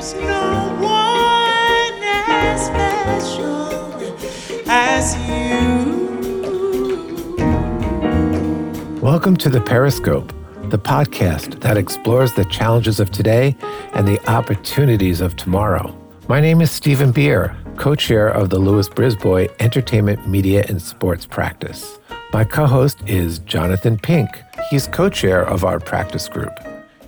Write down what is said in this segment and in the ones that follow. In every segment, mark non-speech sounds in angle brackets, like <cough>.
There's no one as special as you. Welcome to the Periscope, the podcast that explores the challenges of today and the opportunities of tomorrow. My name is Steven Beer, co chair of the Lewis Brisbois Entertainment, Media, and Sports Practice. My co host is Jonathan Pink. He's co chair of our practice group.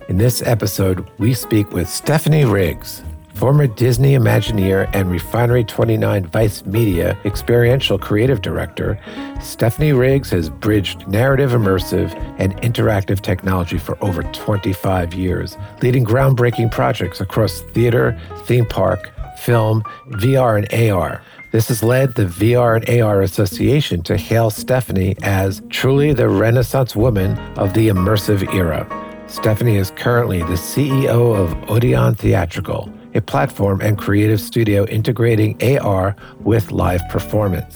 In this episode, we speak with Stephanie Riggs, former Disney Imagineer and Refinery 29 Vice Media Experiential Creative Director. Stephanie Riggs has bridged narrative, immersive, and interactive technology for over 25 years, leading groundbreaking projects across theater, theme park, film, VR, and AR. This has led the VR and AR Association to hail Stephanie as truly the Renaissance woman of the immersive era. Stephanie is currently the CEO of Odeon Theatrical, a platform and creative studio integrating AR with live performance.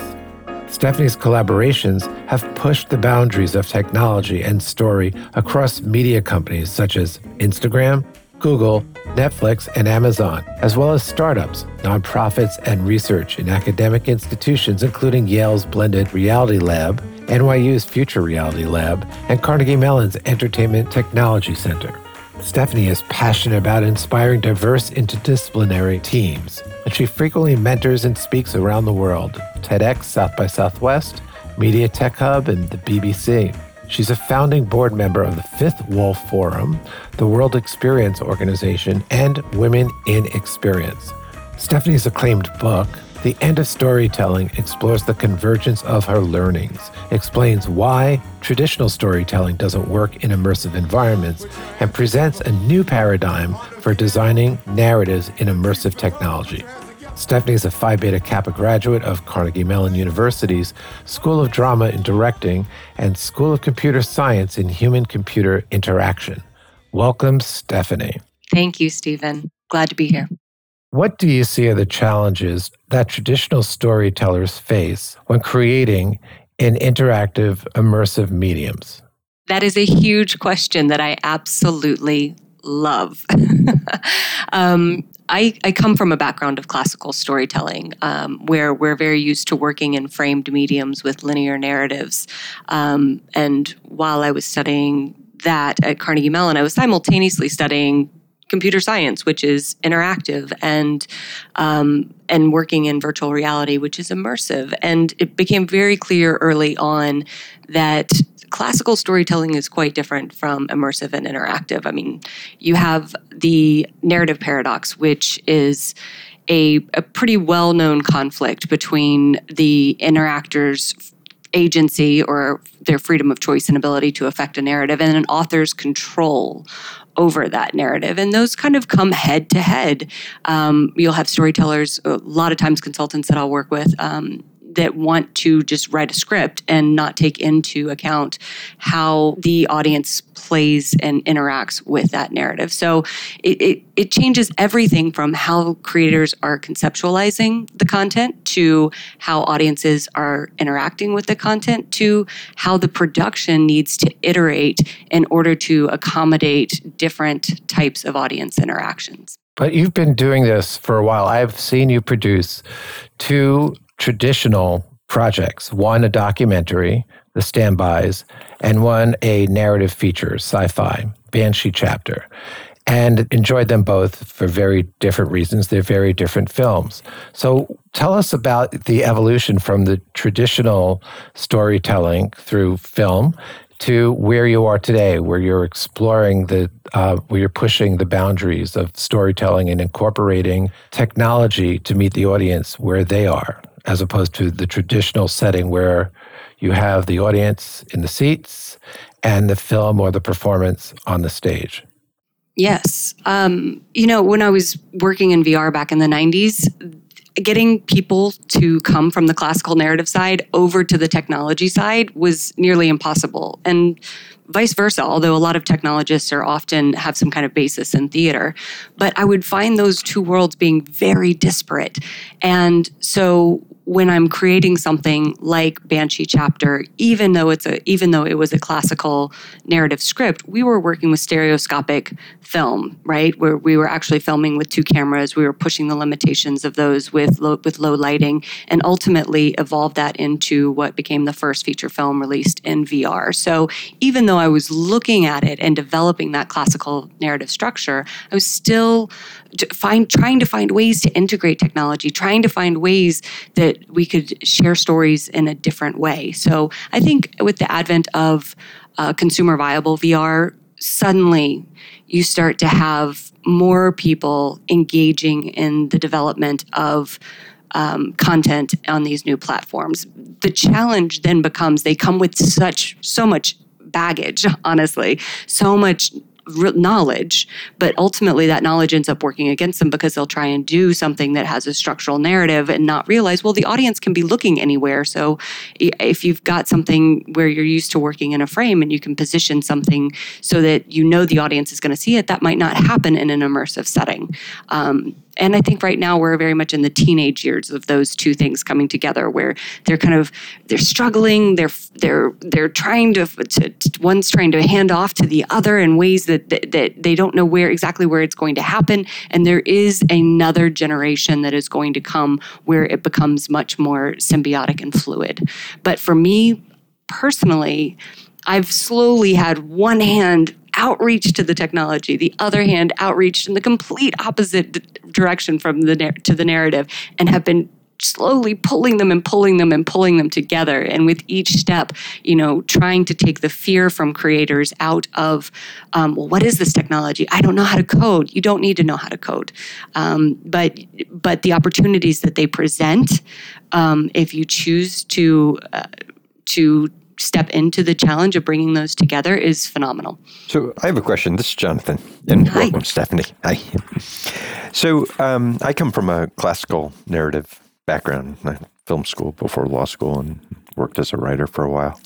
Stephanie's collaborations have pushed the boundaries of technology and story across media companies such as Instagram, Google, Netflix, and Amazon, as well as startups, nonprofits, and research in academic institutions, including Yale's Blended Reality Lab, NYU's Future Reality Lab, and Carnegie Mellon's Entertainment Technology Center. Stephanie is passionate about inspiring diverse interdisciplinary teams, and she frequently mentors and speaks around the world TEDx, South by Southwest, Media Tech Hub, and the BBC. She's a founding board member of the Fifth Wall Forum, the World Experience Organization, and Women in Experience. Stephanie's acclaimed book, The End of Storytelling, explores the convergence of her learnings, explains why traditional storytelling doesn't work in immersive environments, and presents a new paradigm for designing narratives in immersive technology. Stephanie is a Phi Beta Kappa graduate of Carnegie Mellon University's School of Drama and Directing and School of Computer Science in Human Computer Interaction. Welcome, Stephanie. Thank you, Steven. Glad to be here. What do you see are the challenges that traditional storytellers face when creating in interactive, immersive mediums? That is a huge question that I absolutely love. <laughs> um, I, I, come from a background of classical storytelling um, where we're very used to working in framed mediums with linear narratives. Um, and while I was studying that at Carnegie Mellon, I was simultaneously studying computer science, which is interactive, and um, and working in virtual reality, which is immersive. And it became very clear early on that classical storytelling is quite different from immersive and interactive. I mean, you have the narrative paradox, which is a, a pretty well known conflict between the interactor's agency or their freedom of choice and ability to affect a narrative and an author's control over that narrative. And those kind of come head to head. Um, you'll have storytellers, a lot of times consultants that I'll work with, um, that want to just write a script and not take into account how the audience plays and interacts with that narrative. So it, it, it, changes everything from how creators are conceptualizing the content to how audiences are interacting with the content to how the production needs to iterate in order to accommodate different types of audience interactions. But you've been doing this for a while. I've seen you produce two traditional projects one a documentary, The Standbys, and one a narrative feature, sci fi, Banshee Chapter. And enjoyed them both for very different reasons. They're very different films. So tell us about the evolution from the traditional storytelling through film to where you are today, where you're exploring the, uh, where you're pushing the boundaries of storytelling and incorporating technology to meet the audience where they are as opposed to the traditional setting where you have the audience in the seats and the film or the performance on the stage. Yes. Um, you know, when I was working in VR back in the 90s, getting people to come from the classical narrative side over to the technology side was nearly impossible. And vice versa, although a lot of technologists are often have some kind of basis in theater. But I would find those two worlds being very disparate. And so when I'm creating something like Banshee Chapter, even though it's a even though it was a classical narrative script, we were working with stereoscopic film, right? Where we were actually filming with two cameras. We were pushing the limitations of those with low, with low lighting, and ultimately evolved that into what became the first feature film released in VR. So even though I was looking at it and developing that classical narrative structure, I was still find trying to find ways to integrate technology, trying to find ways that we could share stories in a different way. So I think with the advent of uh, consumer viable VR, suddenly you start to have more people engaging in the development of um, content on these new platforms. The challenge then becomes they come with such so much baggage <laughs> honestly so much knowledge, but ultimately that knowledge ends up working against them because they'll try and do something that has a structural narrative and not realize, well, the audience can be looking anywhere. So if you've got something where you're used to working in a frame and you can position something so that you know the audience is going to see it, that might not happen in an immersive setting. Um, and I think right now we're very much in the teenage years of those two things coming together, where they're kind of they're struggling, they're they're they're trying to, to, to one's trying to hand off to the other in ways that, that that they don't know where exactly where it's going to happen, and there is another generation that is going to come where it becomes much more symbiotic and fluid. But for me personally, I've slowly had one hand outreach to the technology, the other hand outreach in the complete opposite direction from the to the narrative, and have been slowly pulling them and pulling them and pulling them together. And with each step you know trying to take the fear from creators out of um, well what is this technology? I don't know how to code. You don't need to know how to code. Um, but but the opportunities that they present um, if you choose to uh, to step into the challenge of bringing those together is phenomenal. So I have a question. This is Jonathan, and Hi. welcome, Stephanie. Hi. So um, I come from a classical narrative background, film school before law school, and worked as a writer for a while.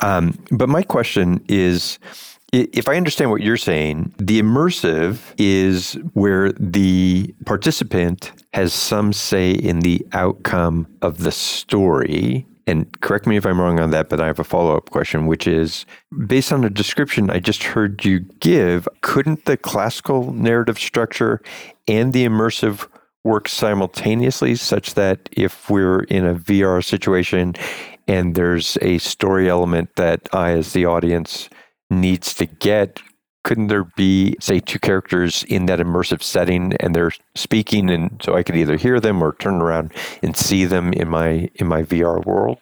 Um, but my question is. If I understand what you're saying, the immersive is where the participant has some say in the outcome of the story and correct me if I'm wrong on that, but I have a follow up question, which is based on the description I just heard you give, couldn't the classical narrative structure and the immersive work simultaneously, such that if we're in a VR situation and there's a story element that I, as the audience, needs to get, couldn't there be say two characters in that immersive setting and they're speaking and so i could either hear them or turn around and see them in my in my vr world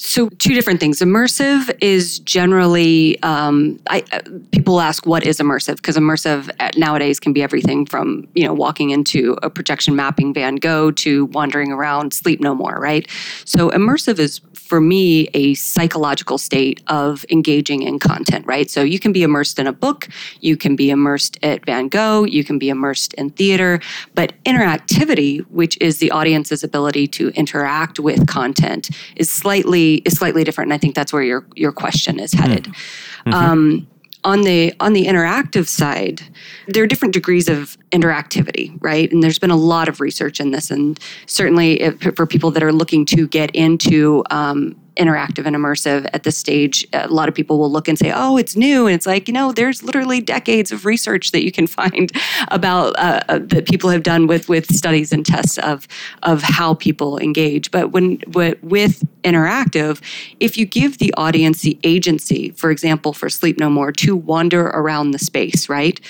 so two different things immersive is generally um, I, uh, people ask what is immersive because immersive uh, nowadays can be everything from you know walking into a projection mapping van gogh to wandering around sleep no more right so immersive is for me a psychological state of engaging in content, right? So you can be immersed in a book, you can be immersed at Van Gogh, you can be immersed in theater, but interactivity, which is the audience's ability to interact with content, is slightly is slightly different. And I think that's where your your question is headed. Mm-hmm. Um, on the on the interactive side there are different degrees of interactivity right and there's been a lot of research in this and certainly if, for people that are looking to get into um, interactive and immersive at this stage. A lot of people will look and say, "Oh, it's new," and it's like you know, there's literally decades of research that you can <laughs> find about uh, uh, that people have done with with studies and tests of of how people engage. But when with interactive, if you give the audience the agency, for example, for Sleep No More, to wander around the space, right?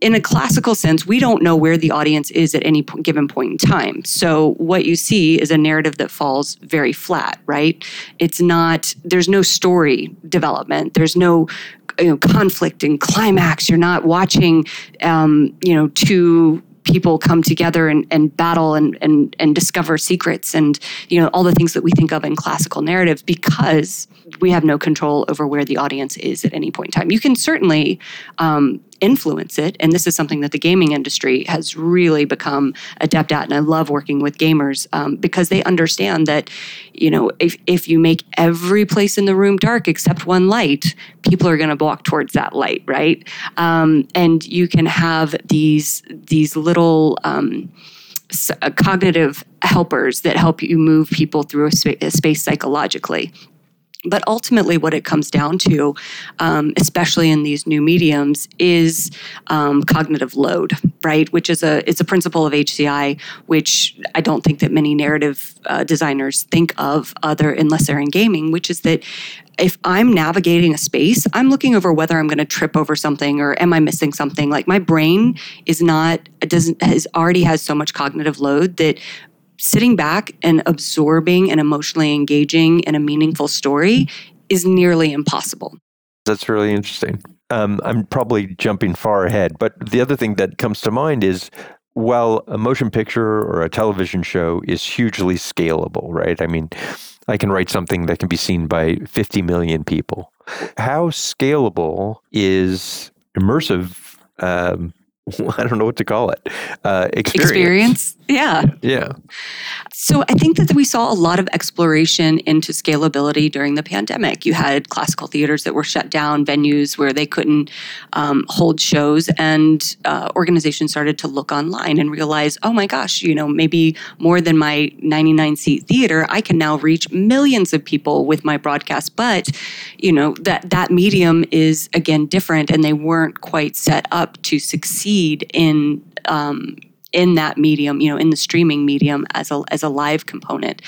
In a classical sense, we don't know where the audience is at any given point in time. So what you see is a narrative that falls very flat, right? It's not, there's no story development. There's no you know, conflict and climax. You're not watching, um, you know, two people come together and, and battle and, and, and discover secrets and you know all the things that we think of in classical narratives because we have no control over where the audience is at any point in time. You can certainly um, influence it. And this is something that the gaming industry has really become adept at. And I love working with gamers um, because they understand that, you know, if, if you make every place in the room dark except one light, people are going to walk towards that light, right? Um, and you can have these these little um, uh, cognitive helpers that help you move people through a, sp- a space psychologically. But ultimately, what it comes down to, um, especially in these new mediums, is um, cognitive load, right? Which is a it's a principle of HCI, which I don't think that many narrative uh, designers think of other unless they're in gaming. Which is that if I'm navigating a space, I'm looking over whether I'm going to trip over something or am I missing something. Like my brain is not doesn't has already has so much cognitive load that sitting back and absorbing and emotionally engaging in a meaningful story is nearly impossible. That's really interesting. Um, I'm probably jumping far ahead, but the other thing that comes to mind is while a motion picture or a television show is hugely scalable, right? I mean, I can write something that can be seen by 50 million people. How scalable is immersive um, <laughs> I don't know what to call it. Uh, experience. experience. Yeah. Yeah. So I think that we saw a lot of exploration into scalability during the pandemic. You had classical theaters that were shut down, venues where they couldn't um, hold shows, and uh, organizations started to look online and realize, oh my gosh, you know, maybe more than my 99 seat theater, I can now reach millions of people with my broadcast. But you know that that medium is again different, and they weren't quite set up to succeed in um, in that medium, you know, in the streaming medium as a as a live component.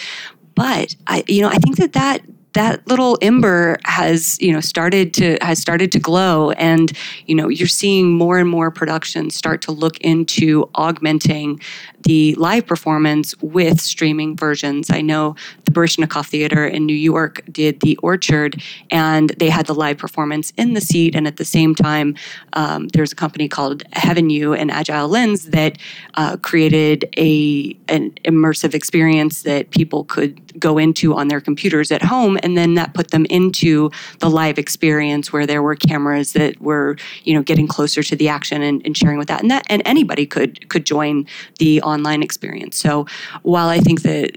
But I, you know, I think that that that little ember has you know started to has started to glow. And you know you're seeing more and more productions start to look into augmenting the live performance with streaming versions. I know the baryshnikov theater in new york did the orchard and they had the live performance in the seat. And at the same time um, there's a company called HeavenU and agile lens that uh, created a an immersive experience that people could go into on their computers at home and then that put them into the live experience where there were cameras that were you know getting closer to the action and, and sharing with that and that and anybody could could join the online experience so while i think that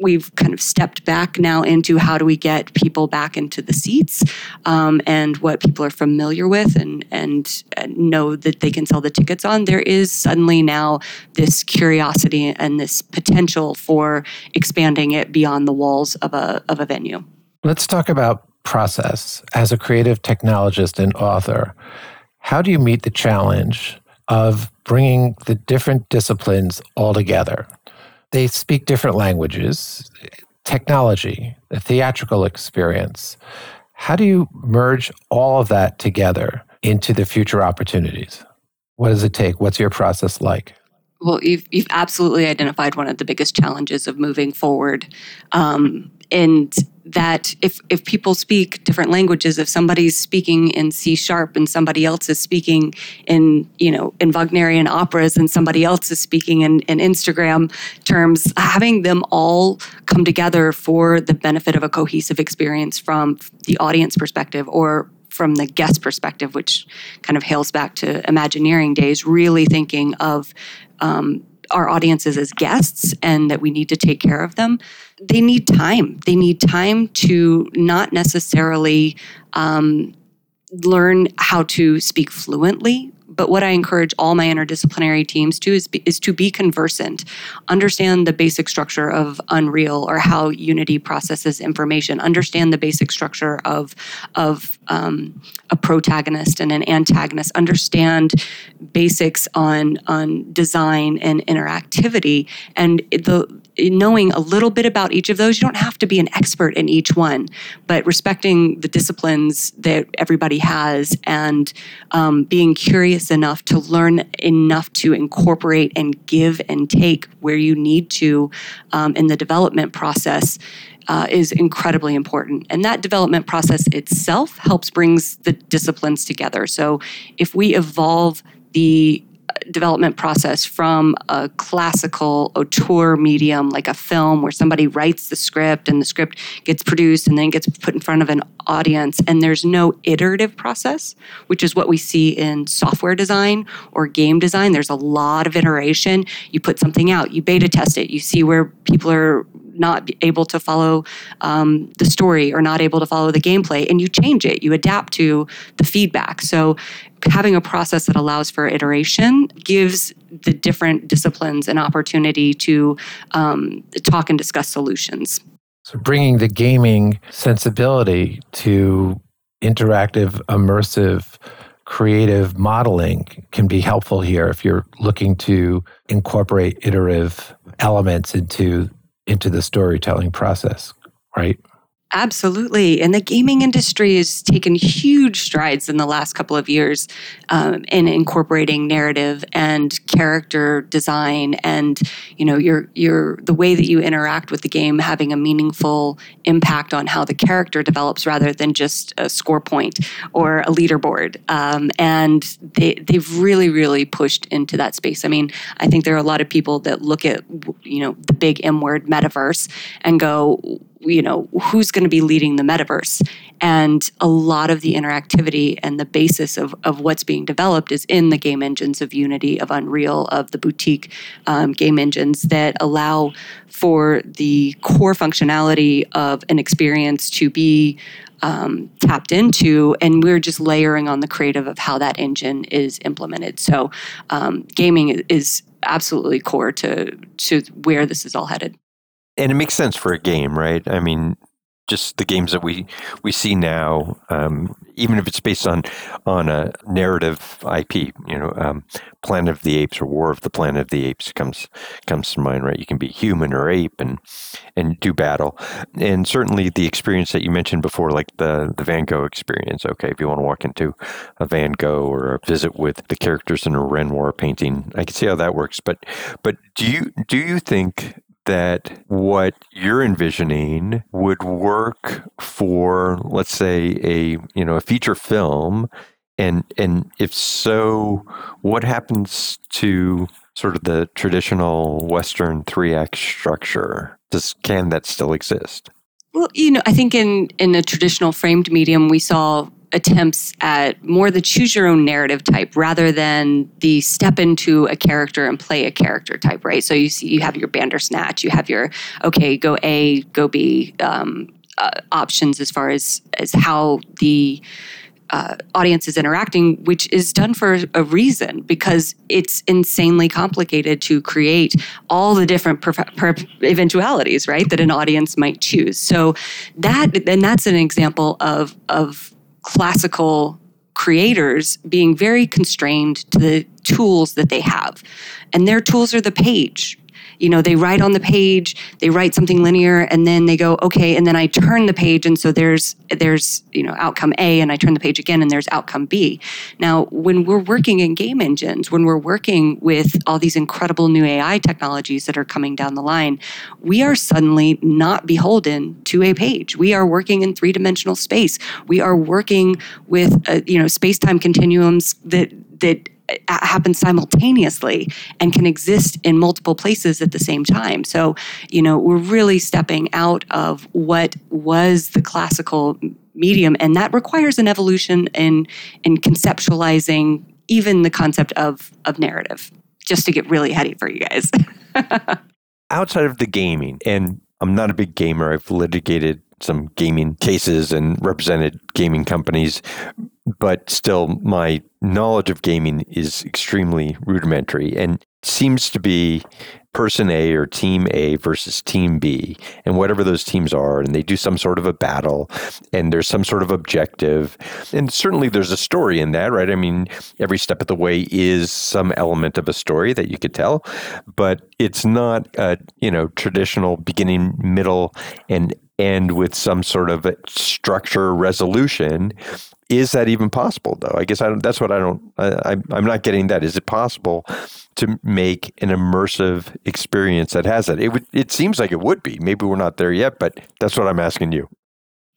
we've kind of stepped back now into how do we get people back into the seats um, and what people are familiar with and, and know that they can sell the tickets on. There is suddenly now this curiosity and this potential for expanding it beyond the walls of a, of a venue. Let's talk about process. As a creative technologist and author, how do you meet the challenge of bringing the different disciplines all together? They speak different languages, technology, the theatrical experience. How do you merge all of that together into the future opportunities? What does it take? What's your process like? Well, you've, you've absolutely identified one of the biggest challenges of moving forward. Um, and that if if people speak different languages, if somebody's speaking in C sharp and somebody else is speaking in you know in Wagnerian operas and somebody else is speaking in, in Instagram terms, having them all come together for the benefit of a cohesive experience from the audience perspective or from the guest perspective, which kind of hails back to Imagineering days, really thinking of um, our audiences as guests and that we need to take care of them they need time. They need time to not necessarily um, learn how to speak fluently but what I encourage all my interdisciplinary teams to is, be, is to be conversant, understand the basic structure of Unreal or how Unity processes information, understand the basic structure of, of um, a protagonist and an antagonist, understand basics on, on design and interactivity. And the knowing a little bit about each of those, you don't have to be an expert in each one, but respecting the disciplines that everybody has and um, being curious enough to learn enough to incorporate and give and take where you need to um, in the development process uh, is incredibly important. And that development process itself helps brings the disciplines together. So if we evolve the development process from a classical auteur medium like a film where somebody writes the script and the script gets produced and then gets put in front of an audience. And there's no iterative process which is what we see in software design or game design. There's a lot of iteration. You put something out you beta test it you see where people are not able to follow um, the story or not able to follow the gameplay and you change it. You adapt to the feedback. So having a process that allows for iteration gives the different disciplines an opportunity to um, talk and discuss solutions. So bringing the gaming sensibility to interactive immersive creative modeling can be helpful here if you're looking to incorporate iterative elements into into the storytelling process, right? Absolutely. And the gaming industry has taken huge strides in the last couple of years um, in incorporating narrative and character design and, you know, your your the way that you interact with the game having a meaningful impact on how the character develops rather than just a score point or a leaderboard. Um, and they, they've really, really pushed into that space. I mean, I think there are a lot of people that look at, you know, the big M word metaverse and go, you know who's going to be leading the metaverse. And a lot of the interactivity and the basis of, of what's being developed is in the game engines of unity of unreal of the boutique um, game engines that allow for the core functionality of an experience to be um, tapped into, and we're just layering on the creative of how that engine is implemented. So, um, gaming is absolutely core to to where this is all headed and it makes sense for a game, right? I mean, just the games that we we see now, um, even if it's based on on a narrative IP, you know, um, Planet of the Apes or War of the Planet of the Apes comes comes to mind, right? You can be human or ape and and do battle, and certainly the experience that you mentioned before, like the the Van Gogh experience. Okay, if you want to walk into a Van Gogh or a visit with the characters in a Renoir painting, I can see how that works. But but do you do you think that what you're envisioning would work for let's say a you know a feature film? And and if so what happens to sort of the traditional western 3 act structure? Does can that still exist well you know i think in in a traditional framed medium we saw attempts at more the choose your own narrative type rather than the step into a character and play a character type, right? So you see, you have your Bandersnatch, you have your okay, go A, go B um, uh, options as far as as how the uh, audience is interacting, which is done for a reason because it's insanely complicated to create all the different per- per- eventualities, right, that an audience might choose. So that and that's an example of of classical creators being very constrained to the tools that they have. And their tools are the page, you know they write on the page they write something linear and then they go okay and then i turn the page and so there's there's you know outcome a and i turn the page again and there's outcome b. Now when we're working in game engines when we're working with all these incredible new ai technologies that are coming down the line we are suddenly not beholden to a page. We are working in three-dimensional space. We are working with uh, you know space-time continuums that that Uh, happen simultaneously and can exist in multiple places at the same time. So, you know, we're really stepping out of what was the classical medium, and that requires an evolution in in conceptualizing even the concept of of narrative. Just to get really heady for you guys. <laughs> Outside of the gaming, and I'm not a big gamer. I've litigated some gaming cases and represented gaming companies but still my knowledge of gaming is extremely rudimentary and seems to be person A or team A versus team B and whatever those teams are and they do some sort of a battle and there's some sort of objective. And certainly there's a story in that right? I mean every step of the way is some element of a story that you could tell but it's not a you know traditional beginning middle and end with some sort of structure resolution is that even possible, though? I guess I that's what I don't. I, I'm not getting that. Is it possible to make an immersive experience that has that? It would. It seems like it would be. Maybe we're not there yet, but that's what I'm asking you.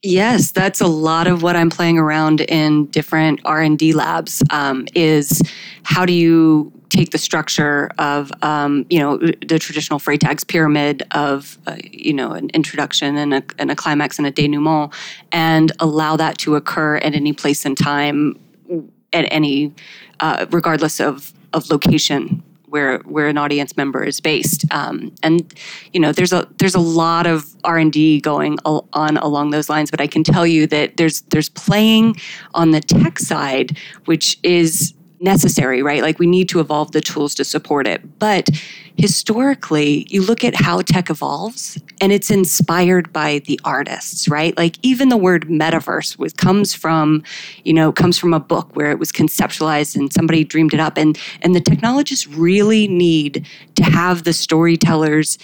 Yes, that's a lot of what I'm playing around in different R and D labs. Um, is how do you take the structure of um, you know the traditional Freytag's pyramid of uh, you know an introduction and a, and a climax and a denouement, and allow that to occur at any place and time, at any uh, regardless of of location where where an audience member is based. Um, and you know, there's a there's a lot of R and D going on along those lines. But I can tell you that there's there's playing on the tech side, which is necessary, right? Like we need to evolve the tools to support it. But historically, you look at how tech evolves and it's inspired by the artists, right? Like even the word metaverse was, comes from, you know, comes from a book where it was conceptualized and somebody dreamed it up. And and the technologists really need to have the storytellers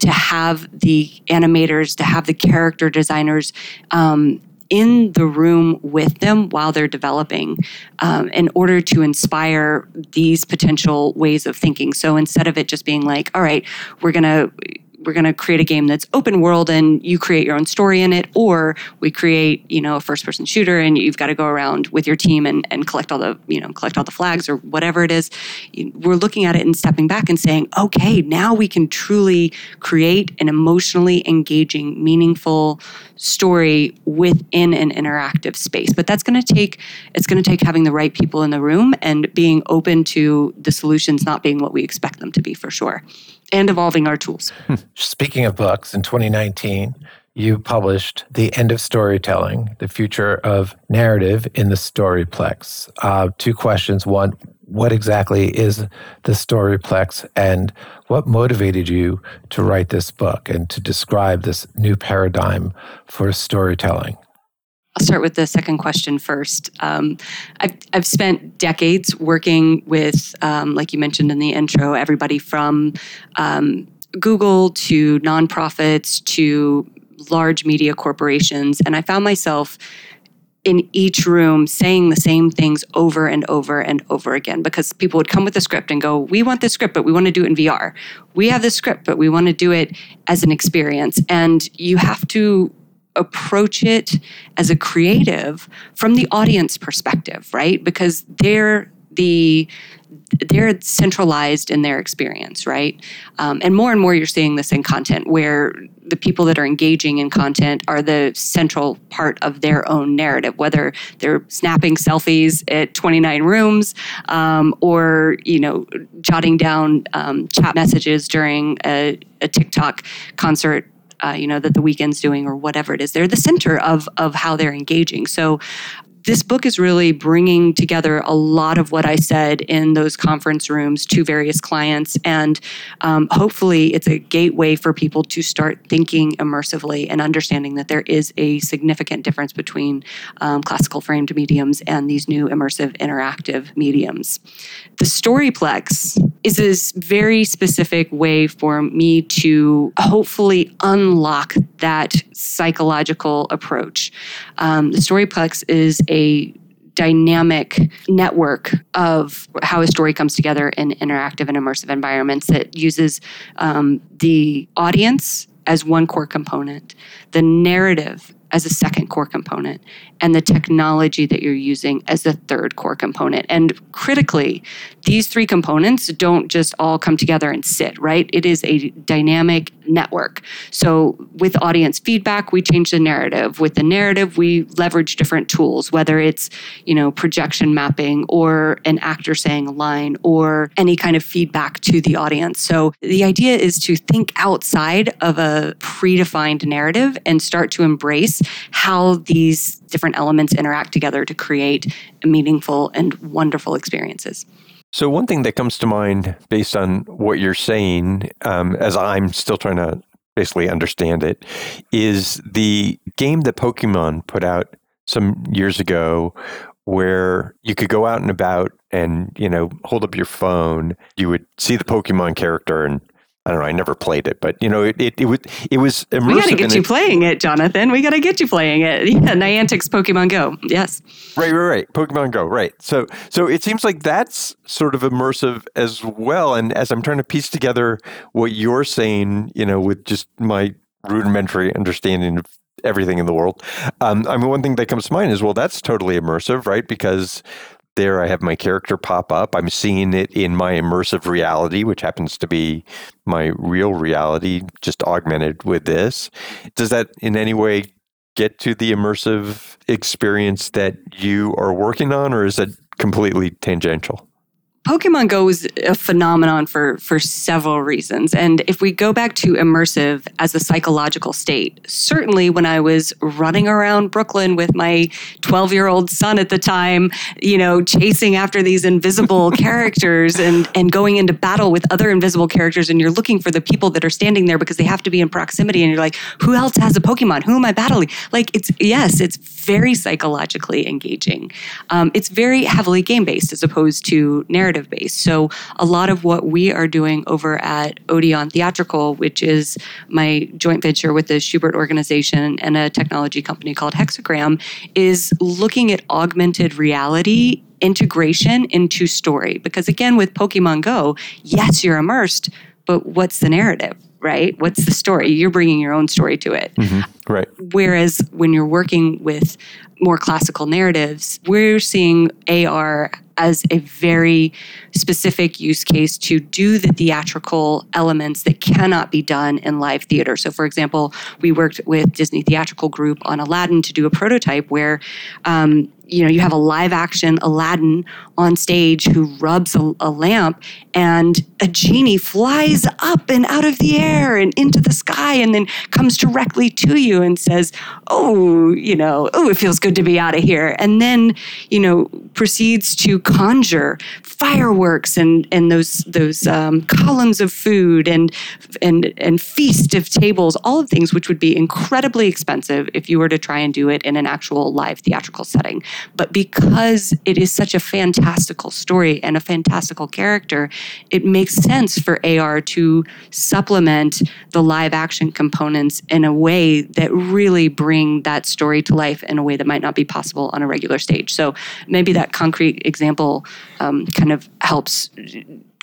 to have the animators, to have the character designers um, in the room with them while they're developing um, in order to inspire these potential ways of thinking. So instead of it just being like, all right, we're going to we're going to create a game that's open world and you create your own story in it or we create you know a first person shooter and you've got to go around with your team and, and collect all the you know collect all the flags or whatever it is. We're looking at it and stepping back and saying okay now we can truly create an emotionally engaging meaningful story within an interactive space. But that's going to take it's going to take having the right people in the room and being open to the solutions not being what we expect them to be for sure and evolving our tools. <laughs> Speaking of books, in 2019, you published The End of Storytelling, The Future of Narrative in the Storyplex. Uh, two questions. One, what exactly is the Storyplex and what motivated you to write this book and to describe this new paradigm for storytelling? I'll start with the second question first. Um, I've, I've spent decades working with, um, like you mentioned in the intro, everybody from um, Google to nonprofits to large media corporations. And I found myself in each room saying the same things over and over and over again because people would come with a script and go, We want this script, but we want to do it in VR. We have this script, but we want to do it as an experience. And you have to approach it as a creative from the audience perspective, right? Because they're the they're centralized in their experience, right? Um, and more and more, you're seeing this in content where the people that are engaging in content are the central part of their own narrative, whether they're snapping selfies at 29 rooms um, or you know jotting down um, chat messages during a, a TikTok concert uh, you know that the Weeknd's doing or whatever it is they're the center of of how they're engaging so this book is really bringing together a lot of what I said in those conference rooms to various clients. And um, hopefully, it's a gateway for people to start thinking immersively and understanding that there is a significant difference between um, classical framed mediums and these new immersive interactive mediums. The Storyplex is this very specific way for me to hopefully unlock that psychological approach. Um, the Storyplex is a dynamic network of how a story comes together in interactive and immersive environments that uses um, the audience as one core component, the narrative as a second core component, and the technology that you're using as the third core component. And critically, these three components don't just all come together and sit, right? It is a dynamic network. So with audience feedback, we change the narrative. With the narrative, we leverage different tools, whether it's, you know, projection mapping or an actor saying a line or any kind of feedback to the audience. So the idea is to think outside of a predefined narrative and start to embrace how these different elements interact together to create meaningful and wonderful experiences. So, one thing that comes to mind based on what you're saying, um, as I'm still trying to basically understand it, is the game that Pokemon put out some years ago where you could go out and about and you know hold up your phone you would see the pokemon character and I don't know. I never played it, but you know, it it, it was it was immersive. We got to get you it. playing it, Jonathan. We got to get you playing it. <laughs> Yeah, Niantic's Pokemon Go. Yes. Right, right, right. Pokemon Go. Right. So so it seems like that's sort of immersive as well. And as I'm trying to piece together what you're saying, you know, with just my rudimentary understanding of everything in the world, um, I mean, one thing that comes to mind is well, that's totally immersive, right? Because there. I have my character pop up. I'm seeing it in my immersive reality, which happens to be my real reality, just augmented with this. Does that in any way get to the immersive experience that you are working on, or is it completely tangential? Pokemon Go is a phenomenon for for several reasons. And if we go back to immersive as a psychological state, certainly when I was running around Brooklyn with my 12-year-old son at the time, you know, chasing after these invisible <laughs> characters and and going into battle with other invisible characters and you're looking for the people that are standing there because they have to be in proximity and you're like, who else has a Pokemon? Who am I battling? Like it's yes, it's very psychologically engaging. Um, it's very heavily game based as opposed to narrative based. So, a lot of what we are doing over at Odeon Theatrical, which is my joint venture with the Shubert organization and a technology company called Hexagram, is looking at augmented reality integration into story. Because again, with Pokemon Go, yes, you're immersed, but what's the narrative? right? What's the story? You're bringing your own story to it. Mm-hmm. Right. Whereas when you're working with more classical narratives, we're seeing AR as a very specific use case to do the theatrical elements that cannot be done in live theater. So, for example, we worked with Disney Theatrical Group on Aladdin to do a prototype where um, you know you have a live action aladdin on stage who rubs a, a, lamp and a genie flies up and out of the air and into the sky and then comes directly to you and says oh you know oh it feels good to be out of here. And then you know proceeds to conjure fireworks and and those those um, columns of food and and and feast of tables all of things which would be incredibly expensive if you were to try and do it in an actual live theatrical setting. But because it is such a fantastical story and a fantastical character, it makes sense for AR to supplement the live action components in a way that really bring that story to life in a way that might not be possible on a regular stage. So maybe that concrete example um, kind of helps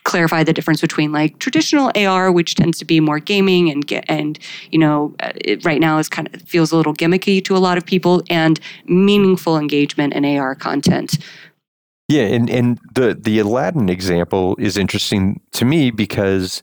clarify the difference between like traditional AR, which tends to be more gaming and get and you know it right now is kind of feels a little gimmicky to a lot of people, and meaningful engagement in AR content. Yeah, and and the the Aladdin example is interesting to me because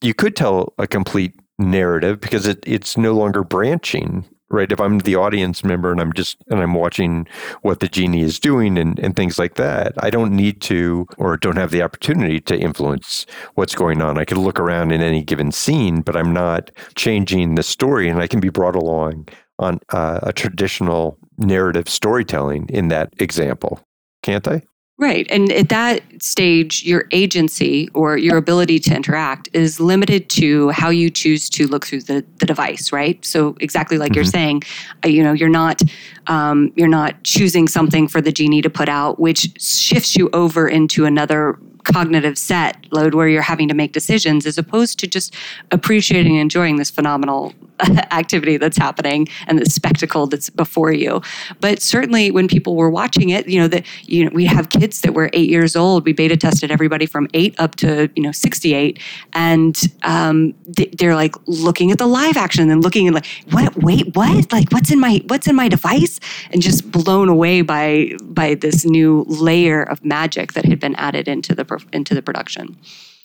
you could tell a complete narrative because it, it's no longer branching right? If I'm the audience member and I'm just and I'm watching what the genie is doing and, and things like that, I don't need to or don't have the opportunity to influence what's going on. I can look around in any given scene, but I'm not changing the story, and I can be brought along on uh, a traditional narrative storytelling in that example, can't I? Right. And at that stage, your agency or your ability to interact is limited to how you choose to look through the, the device, right? So exactly like mm-hmm. you're saying, uh, you know, you're not um, you're not choosing something for the genie to put out, which shifts you over into another cognitive set load where you're having to make decisions as opposed to just appreciating and enjoying this phenomenal <laughs> activity that's happening and the spectacle that's before you. But certainly when people were watching it, you know, that you know, we have kids that were eight years old. We beta tested everybody from eight up to, you know, 68. And um, they're like looking at the live action and looking and like, what, wait, what? Like what's in my, what's in my device? And just blown away by, by this new layer of magic that had been added into the into the production.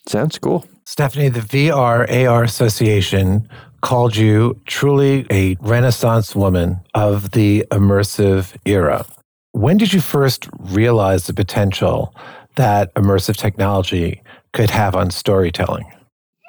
Sounds cool. Stephanie, the VR AR Association called you truly a renaissance woman of the immersive era. When did you first realize the potential that immersive technology could have on storytelling?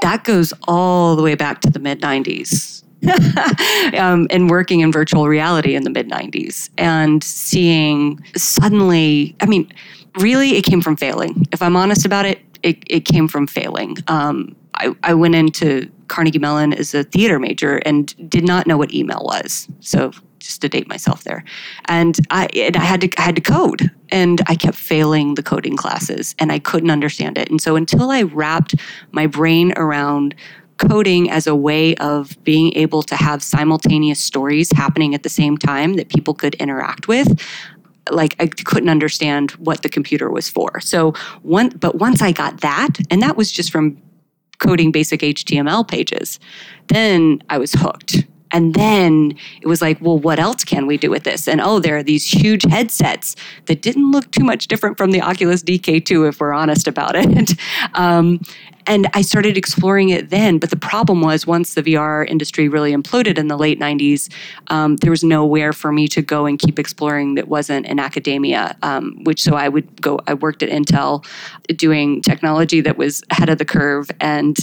That goes all the way back to the mid 90s. <laughs> um, and working in virtual reality in the mid 90s and seeing suddenly, I mean, really it came from failing. If I'm honest about it, it, it came from failing. Um, I, I went into Carnegie Mellon as a theater major and did not know what email was. So just to date myself there, and I and I had to I had to code, and I kept failing the coding classes, and I couldn't understand it. And so until I wrapped my brain around coding as a way of being able to have simultaneous stories happening at the same time that people could interact with like I couldn't understand what the computer was for. So one but once I got that and that was just from coding basic HTML pages, then I was hooked. And then it was like, well, what else can we do with this? And oh, there are these huge headsets that didn't look too much different from the Oculus DK2, if we're honest about it. <laughs> um, and I started exploring it then. But the problem was, once the VR industry really imploded in the late 90s, um, there was nowhere for me to go and keep exploring that wasn't in academia. Um, which so I would go, I worked at Intel doing technology that was ahead of the curve. And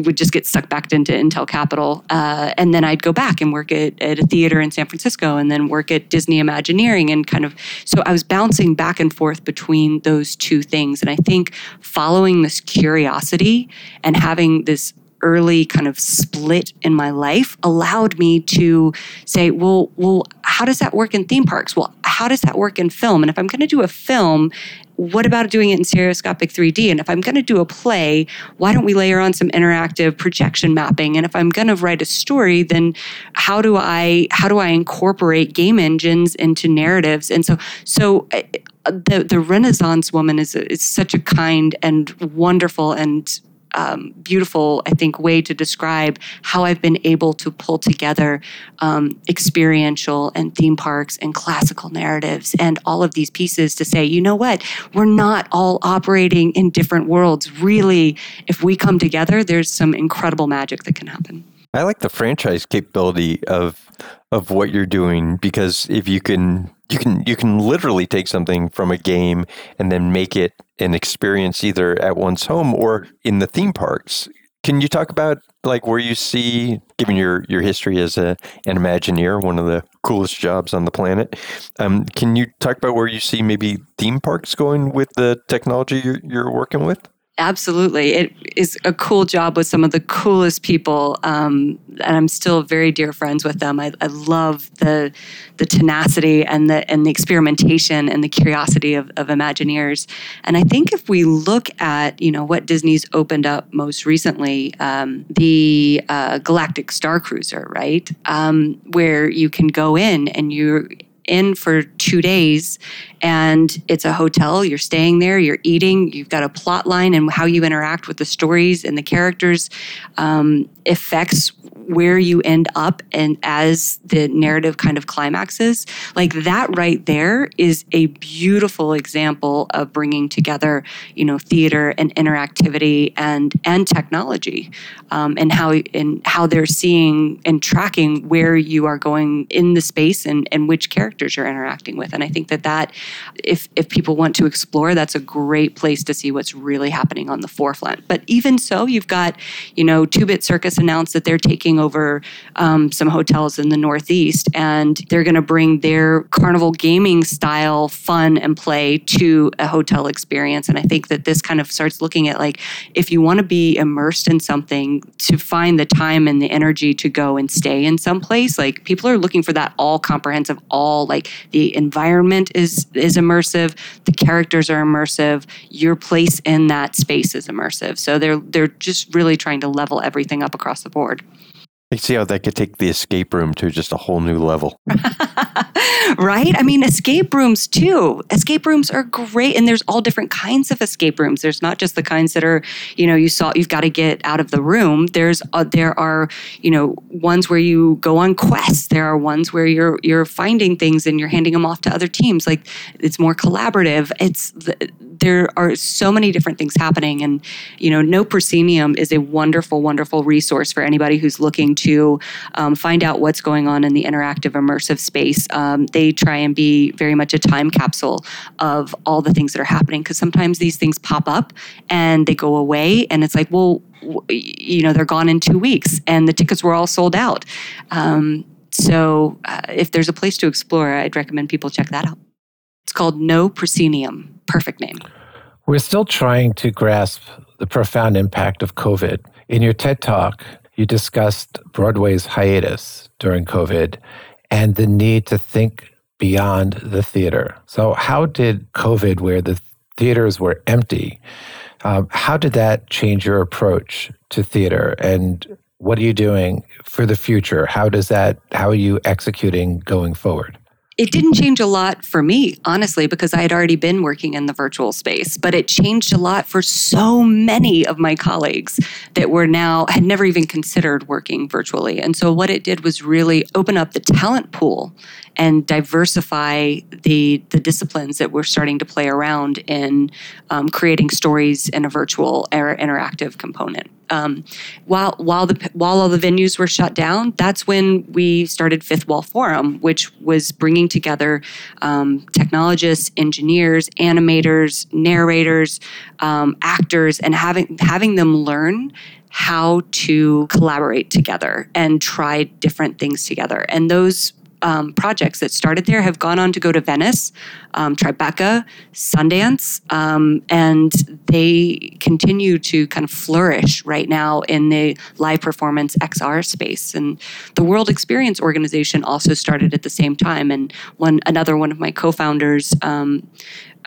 would just get sucked back into Intel Capital. Uh, and then I'd go back and work at, at a theater in San Francisco and then work at Disney Imagineering and kind of, so I was bouncing back and forth between those two things. And I think following this curiosity and having this early kind of split in my life allowed me to say, well, well, how does that work in theme parks? Well, how does that work in film? And if I'm going to do a film, what about doing it in stereoscopic 3D? And if I'm going to do a play, why don't we layer on some interactive projection mapping? And if I'm going to write a story, then how do I how do I incorporate game engines into narratives? And so so uh, the the Renaissance woman is, is such a kind and wonderful and um, beautiful, I think, way to describe how I've been able to pull together um, experiential and theme parks and classical narratives and all of these pieces to say, you know what, we're not all operating in different worlds. Really, if we come together, there's some incredible magic that can happen. I like the franchise capability of of what you're doing because if you can you can you can literally take something from a game and then make it an experience either at one's home or in the theme parks. Can you talk about like where you see, given your your history as a an Imagineer, one of the coolest jobs on the planet? Um, can you talk about where you see maybe theme parks going with the technology you're, you're working with? Absolutely. It is a cool job with some of the coolest people. Um, and I'm still very dear friends with them. I, I, love the the tenacity and the and the experimentation and the curiosity of, of Imagineers. And I think if we look at, you know, what Disney's opened up most recently, um, the uh, Galactic Star Cruiser, right? Um, where you can go in and you're in for two days and it's a hotel. You're staying there you're eating you've got a plot line and how you interact with the stories and the characters um, affects where you end up and as the narrative kind of climaxes. Like that right there is a beautiful example of bringing together you know theater and interactivity and and technology um, and how and how they're seeing and tracking where you are going in the space and and which characters you're interacting with and i think that that if if people want to explore that's a great place to see what's really happening on the forefront but even so you've got you know two bit circus announced that they're taking over um, some hotels in the Northeast, and they're going to bring their carnival gaming style fun and play to a hotel experience. And I think that this kind of starts looking at like if you want to be immersed in something, to find the time and the energy to go and stay in some place. Like people are looking for that all comprehensive, all like the environment is is immersive, the characters are immersive, your place in that space is immersive. So they're they're just really trying to level everything up across the board. I see how that could take the escape room to just a whole new level. <laughs> right? I mean, escape rooms too. Escape rooms are great, and there's all different kinds of escape rooms. There's not just the kinds that are, you know, you saw you've got to get out of the room. There's uh, there are, you know, ones where you go on quests. There are ones where you're you're finding things and you're handing them off to other teams. Like it's more collaborative. It's there are so many different things happening, and you know, No Proscenium is a wonderful, wonderful resource for anybody who's looking to um, find out what's going on in the interactive immersive space. Um, they try and be very much a time capsule of all the things that are happening because sometimes these things pop up and they go away, and it's like, well, you know, they're gone in two weeks, and the tickets were all sold out. Um, so, uh, if there's a place to explore, I'd recommend people check that out. It's called No Proscenium. Perfect name. We're still trying to grasp the profound impact of COVID. In your TED Talk, you discussed Broadway's hiatus during COVID and the need to think beyond the theater. So, how did COVID, where the theaters were empty, um, how did that change your approach to theater? And what are you doing for the future? How does that, how are you executing going forward? It didn't change a lot for me, honestly, because I had already been working in the virtual space, but it changed a lot for so many of my colleagues that were now had never even considered working virtually. And so what it did was really open up the talent pool and diversify the the disciplines that we're starting to play around in um, creating stories in a virtual or interactive component. Um, while while the while all the venues were shut down, that's when we started Fifth Wall Forum, which was bringing together um, technologists, engineers, animators, narrators, um, actors, and having having them learn how to collaborate together and try different things together. And those um, projects that started there have gone on to go to Venice, um, Tribeca, Sundance, um, and they continue to kind of flourish right now in the live performance XR space. And the World Experience Organization also started at the same time. And one another one of my co-founders. Um,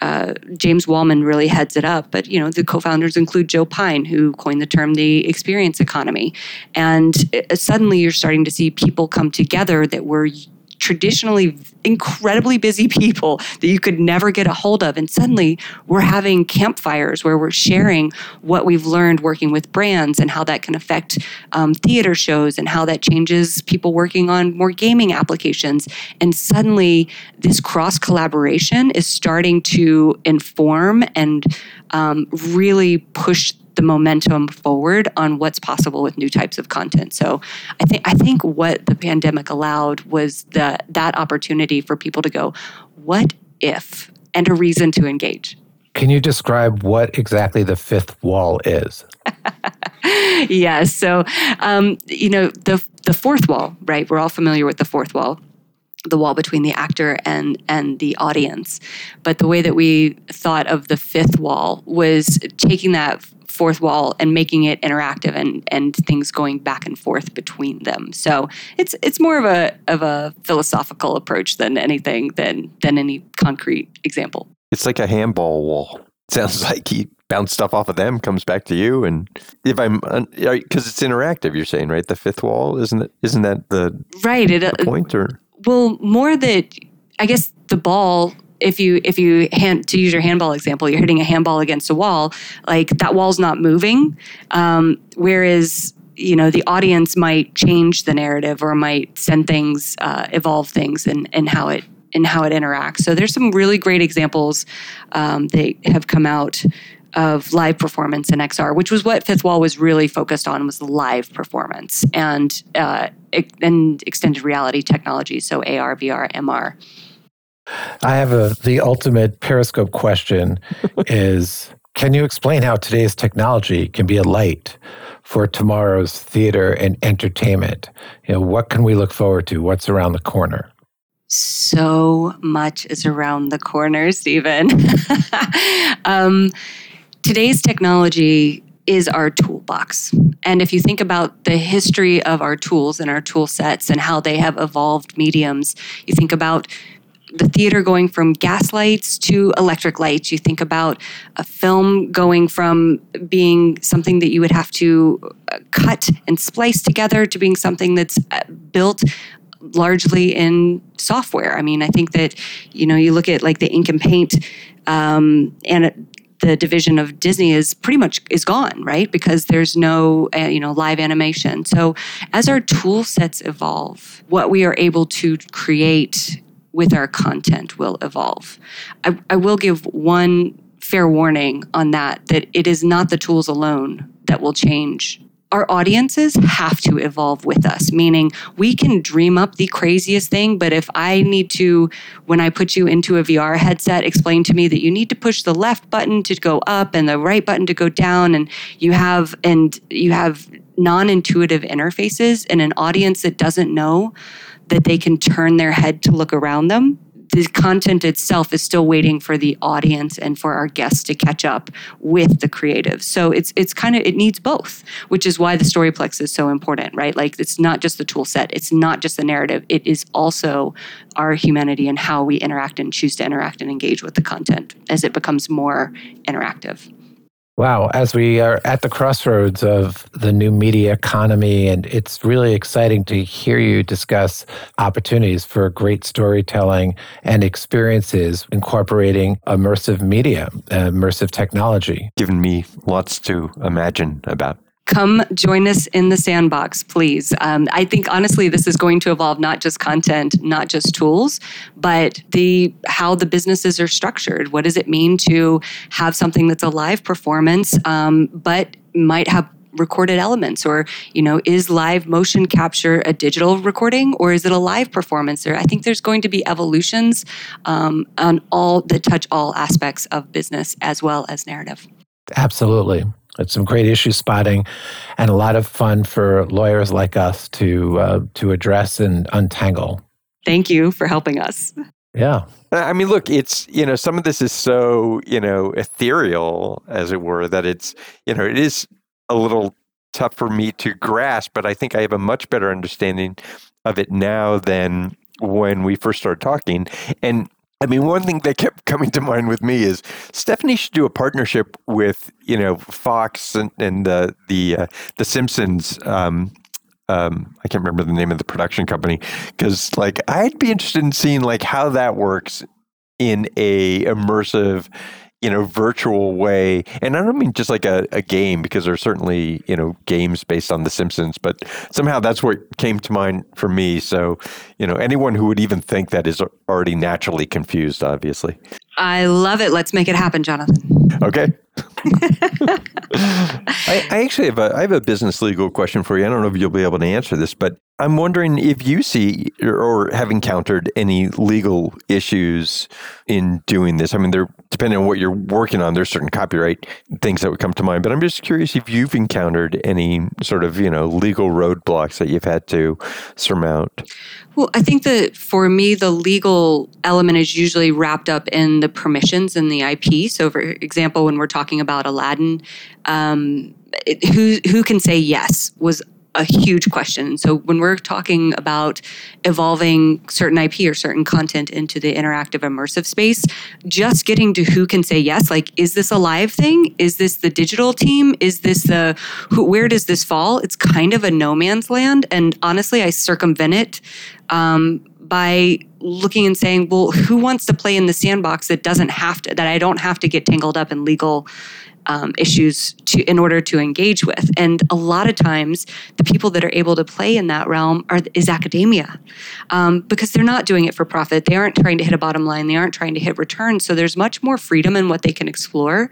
uh, James Wallman really heads it up, but you know the co-founders include Joe Pine, who coined the term the experience economy, and uh, suddenly you're starting to see people come together that were traditionally incredibly busy <laughs> people that you could never get a hold of. And suddenly we're having campfires where we're sharing what we've learned working with brands and how that can affect um, theater shows and how that changes people working on more gaming applications. And suddenly this cross collaboration is starting to inform and um, really push the momentum forward on what's possible with new types of content. So I think I think what the pandemic allowed was the that opportunity for people to go, what if, and a reason to engage. Can you describe what exactly the fifth wall is? <laughs> yes. So, um, you know, the the fourth wall, right? We're all familiar with the fourth wall the wall between the actor and and the audience but the way that we thought of the fifth wall was taking that fourth wall and making it interactive and and things going back and forth between them. So it's it's more of a of a philosophical approach than anything than than any concrete example. It's like a handball wall. <laughs> Sounds like you bounce stuff off of them, comes back to you, and if I'm because it's interactive, you're saying right? The fifth wall isn't it? Isn't that the right it, the point or well more that I guess the ball if you if you hand to use your handball example, you're hitting a handball against a wall, like that wall's not moving. Um, whereas you know the audience might change the narrative or might send things, uh, evolve things, and and how it and how it interacts. So there's some really great examples um, that have come out of live performance in XR, which was what Fifth Wall was really focused on was live performance and uh, and extended reality technology, so AR, VR, MR. I have a the ultimate Periscope question <laughs> is can you explain how today's technology can be a light for tomorrow's theater and entertainment? You know, what can we look forward to? What's around the corner? So much is around the corner, Steven. <laughs> um, today's technology is our toolbox. And if you think about the history of our tools and our tool sets and how they have evolved mediums, you think about the theater going from gas lights to electric lights. You think about a film going from being something that you would have to uh, cut and splice together to being something that's uh, built largely in software. I mean, I think that you know you look at like the ink and paint um, and the division of Disney is pretty much is gone, right? Because there's no uh, you know live animation. So as our tool sets evolve, what we are able to create with our content will evolve. I, I will give one fair warning on that that it is not the tools alone that will change our audiences have to evolve with us, meaning we can dream up the craziest thing, but if I need to, when I put you into a VR headset, explain to me that you need to push the left button to go up and the right button to go down, and you have and you have non-intuitive interfaces in an audience that doesn't know that they can turn their head to look around them. The content itself is still waiting for the audience and for our guests to catch up with the creative. So it's it's kind of it needs both, which is why the storyplex is so important, right? Like it's not just the tool set, it's not just the narrative, it is also our humanity and how we interact and choose to interact and engage with the content as it becomes more interactive. Wow, as we are at the crossroads of the new media economy, and it's really exciting to hear you discuss opportunities for great storytelling and experiences incorporating immersive media, uh, immersive technology. Given me lots to imagine about come join us in the sandbox, please. Um, I think honestly, this is going to evolve not just content, not just tools, but the how the businesses are structured. What does it mean to have something that's a live performance, um, but might have recorded elements or you know is live motion capture a digital recording or is it a live performance there i think there's going to be evolutions um, on all that touch all aspects of business as well as narrative absolutely it's some great issue spotting and a lot of fun for lawyers like us to uh, to address and untangle. Thank you for helping us. Yeah. I mean, look, it's, you know, some of this is so, you know, ethereal, as it were, that it's, you know, it is a little tough for me to grasp, but I think I have a much better understanding of it now than when we first started talking. And I mean, one thing that kept coming to mind with me is Stephanie should do a partnership with you know Fox and, and the the uh, the Simpsons. Um, um, I can't remember the name of the production company because like I'd be interested in seeing like how that works in a immersive you know, virtual way. And I don't mean just like a, a game because there's certainly, you know, games based on The Simpsons, but somehow that's what came to mind for me. So, you know, anyone who would even think that is already naturally confused, obviously. I love it. Let's make it happen, Jonathan. Okay. <laughs> I, I, actually have a I have a business legal question for you. I don't know if you'll be able to answer this, but I'm wondering if you see or have encountered any legal issues in doing this. I mean, they're depending on what you're working on. There's certain copyright things that would come to mind, but I'm just curious if you've encountered any sort of you know legal roadblocks that you've had to surmount. Well, I think that for me, the legal element is usually wrapped up in the permissions and the IP. So, for example, when we're talking about Aladdin, um, it, who who can say yes was a huge question. So when we're talking about evolving certain IP or certain content into the interactive immersive space, just getting to who can say yes, like is this a live thing? Is this the digital team? Is this the who, where does this fall? It's kind of a no man's land, and honestly, I circumvent it. Um, by looking and saying, well, who wants to play in the sandbox that doesn't have to, that I don't have to get tangled up in legal um, issues to in order to engage with. And a lot of times, the people that are able to play in that realm are is academia, um, because they're not doing it for profit. They aren't trying to hit a bottom line. They aren't trying to hit returns. So there's much more freedom in what they can explore.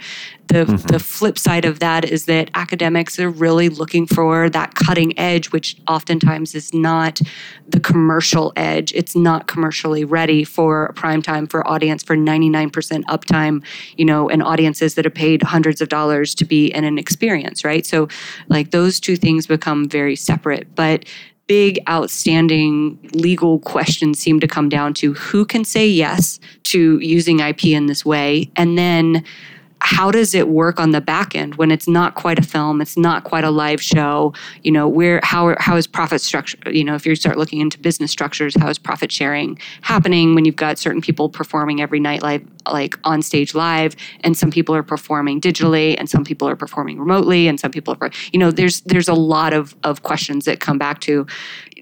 The mm-hmm. the flip side of that is that academics are really looking for that cutting edge, which oftentimes is not the commercial edge. It's not commercially ready for prime time for audience for 99% uptime. You know, and audiences that have paid hundreds of dollars to be in an experience, right? So, like those two things become very separate. But big outstanding legal questions seem to come down to who can say yes to using IP in this way, and then how does it work on the back end when it's not quite a film it's not quite a live show? You know where how how is profit structure you know if you start looking into business structures how is profit sharing happening when you've got certain people performing every night live like on stage live and some people are performing digitally and some people are performing remotely and some people are you know there's there's a lot of of questions that come back to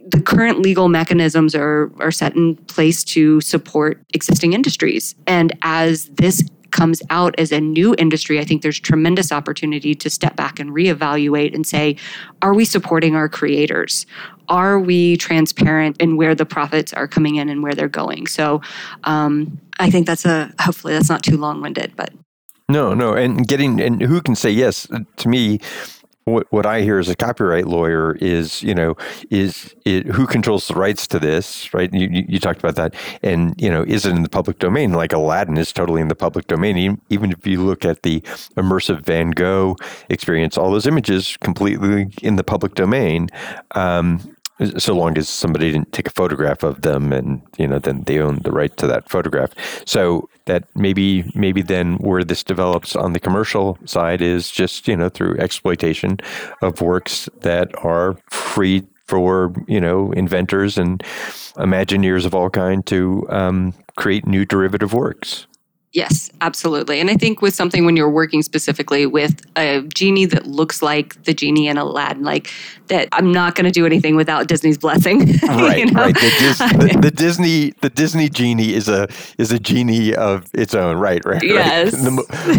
the current legal mechanisms are are set in place to support existing industries. And as this comes out as a new industry, I think there's tremendous opportunity to step back and reevaluate and say, are we supporting our creators? Are we transparent in where the profits are coming in and where they're going? So um, I think that's a, hopefully that's not too long winded, but. No, no. And getting, and who can say yes to me, what, what I hear as a copyright lawyer is, you know, is it, who controls the rights to this, right? You, you, you, talked about that. And, you know, is it in the public domain? Like Aladdin is totally in the public domain. Even if you look at the immersive Van Gogh experience, all those images completely in the public domain. Um, so long as somebody didn't take a photograph of them and you know then they own the right to that photograph so that maybe maybe then where this develops on the commercial side is just you know through exploitation of works that are free for you know inventors and imagineers of all kind to um, create new derivative works Yes, absolutely. And I think with something when you're working specifically with a genie that looks like the genie in Aladdin, like that, I'm not going to do anything without Disney's blessing. <laughs> Right, you know? right. The, Dis- <laughs> the, the Disney, the Disney genie is a is a genie of its own. Right, right. right. Yes. The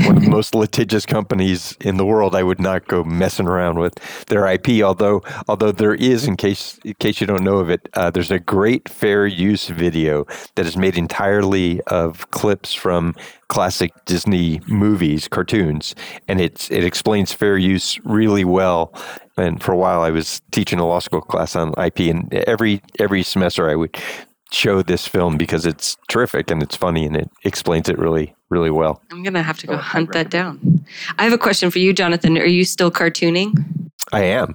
one of the most litigious companies in the world. I would not go messing around with their IP. Although, although there is, in case in case you don't know of it, uh, there's a great fair use video that is made entirely of clips from classic Disney movies, cartoons, and it's it explains fair use really well. And for a while, I was teaching a law school class on IP, and every every semester I would show this film because it's terrific and it's funny and it explains it really really well. I'm to have to go hunt that down. I have a question for you, Jonathan. Are you still cartooning? I am,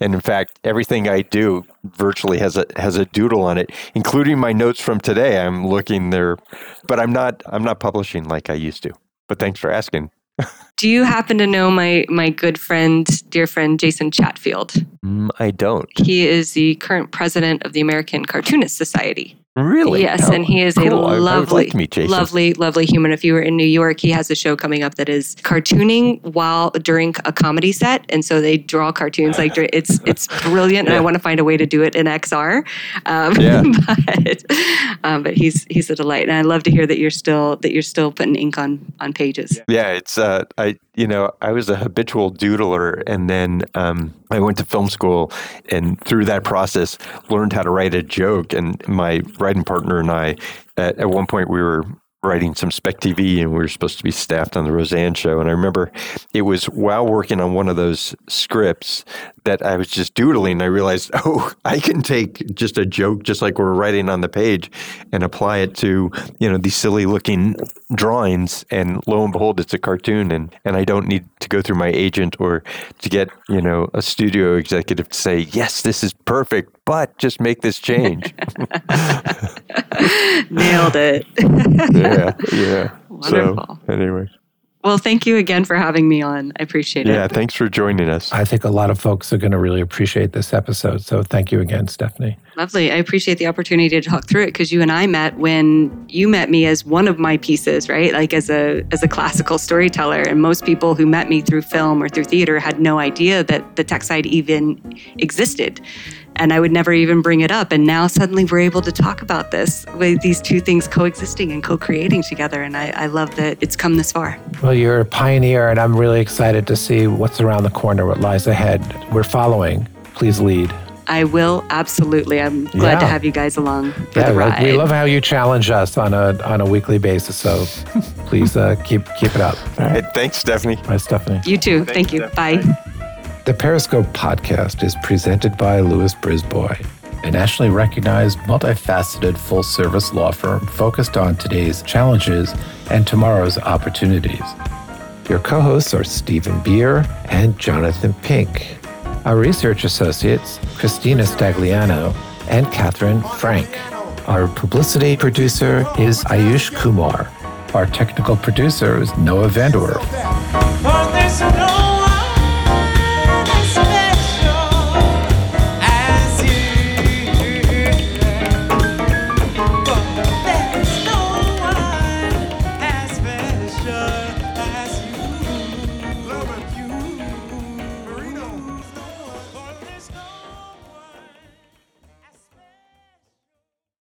and in fact, everything I do virtually has a has a doodle on it, including my notes from today. I'm looking there, but I'm not I'm not publishing like I used to. But thanks for asking. Do you happen to know my my good friend, dear friend Jason Chatfield? Mm, I don't He is the current president of the American Cartoonist Society. Really. Yes, Oh, and he is cool. A lovely, like meet Jason. lovely, lovely human. If you were in New York, he has a show coming up that is cartooning while during a comedy set, and so they draw cartoons like it's it's brilliant. And I want to find a way to do it in XR. Um, Yeah. <laughs> but um, but he's he's a delight, and I love to hear that you're still that you're still putting ink on on pages. Yeah, it's uh, I you know I was a habitual doodler, and then um, I went to film school, and through that process learned how to write a joke. And my writing partner and I, at, at one point, we were writing some spec TV, and we were supposed to be staffed on the Roseanne show. And I remember it was while working on one of those scripts that I was just doodling. I realized, <laughs> oh, I can take just a joke, just like we're writing on the page, and apply it to you know these silly looking drawings. And lo and behold, it's a cartoon, and and I don't need to go through my agent or to get you know a studio executive to say, yes, this is perfect, but just make this change. <laughs> <laughs> Nailed it. yeah, yeah. Wonderful. So anyway, well, thank you again for having me on. I appreciate it. yeah. Thanks for joining us. I think a lot of folks are going to really appreciate this episode. So thank you again, Stephanie. Lovely. I appreciate the opportunity to talk through it because you and I met when you met me as one of my pieces, right? Like as a as a classical storyteller. And most people who met me through film or through theater had no idea that the tech side even existed. And I would never even bring it up. And now suddenly we're able to talk about this with these two things coexisting and co-creating together. And I, I love that it's come this far. Well, you're a pioneer, and I'm really excited to see what's around the corner, what lies ahead. We're following. Please lead. I will absolutely. I'm glad to have you guys along for Yeah, the ride. we love how you challenge us on a on a weekly basis. So <laughs> please uh, keep keep it up. All right, Hey, thanks, Stephanie. Bye, Stephanie. you too. Thank you. Bye. The Periscope podcast is presented by Lewis Brisbois, a nationally recognized, multifaceted full service law firm focused on today's challenges and tomorrow's opportunities. Your co hosts are Steven Beer and Jonathan Pink. Our research associates, Christina Stagliano and Catherine Frank. Our publicity producer is Ayush Kumar. Our technical producer is Noah no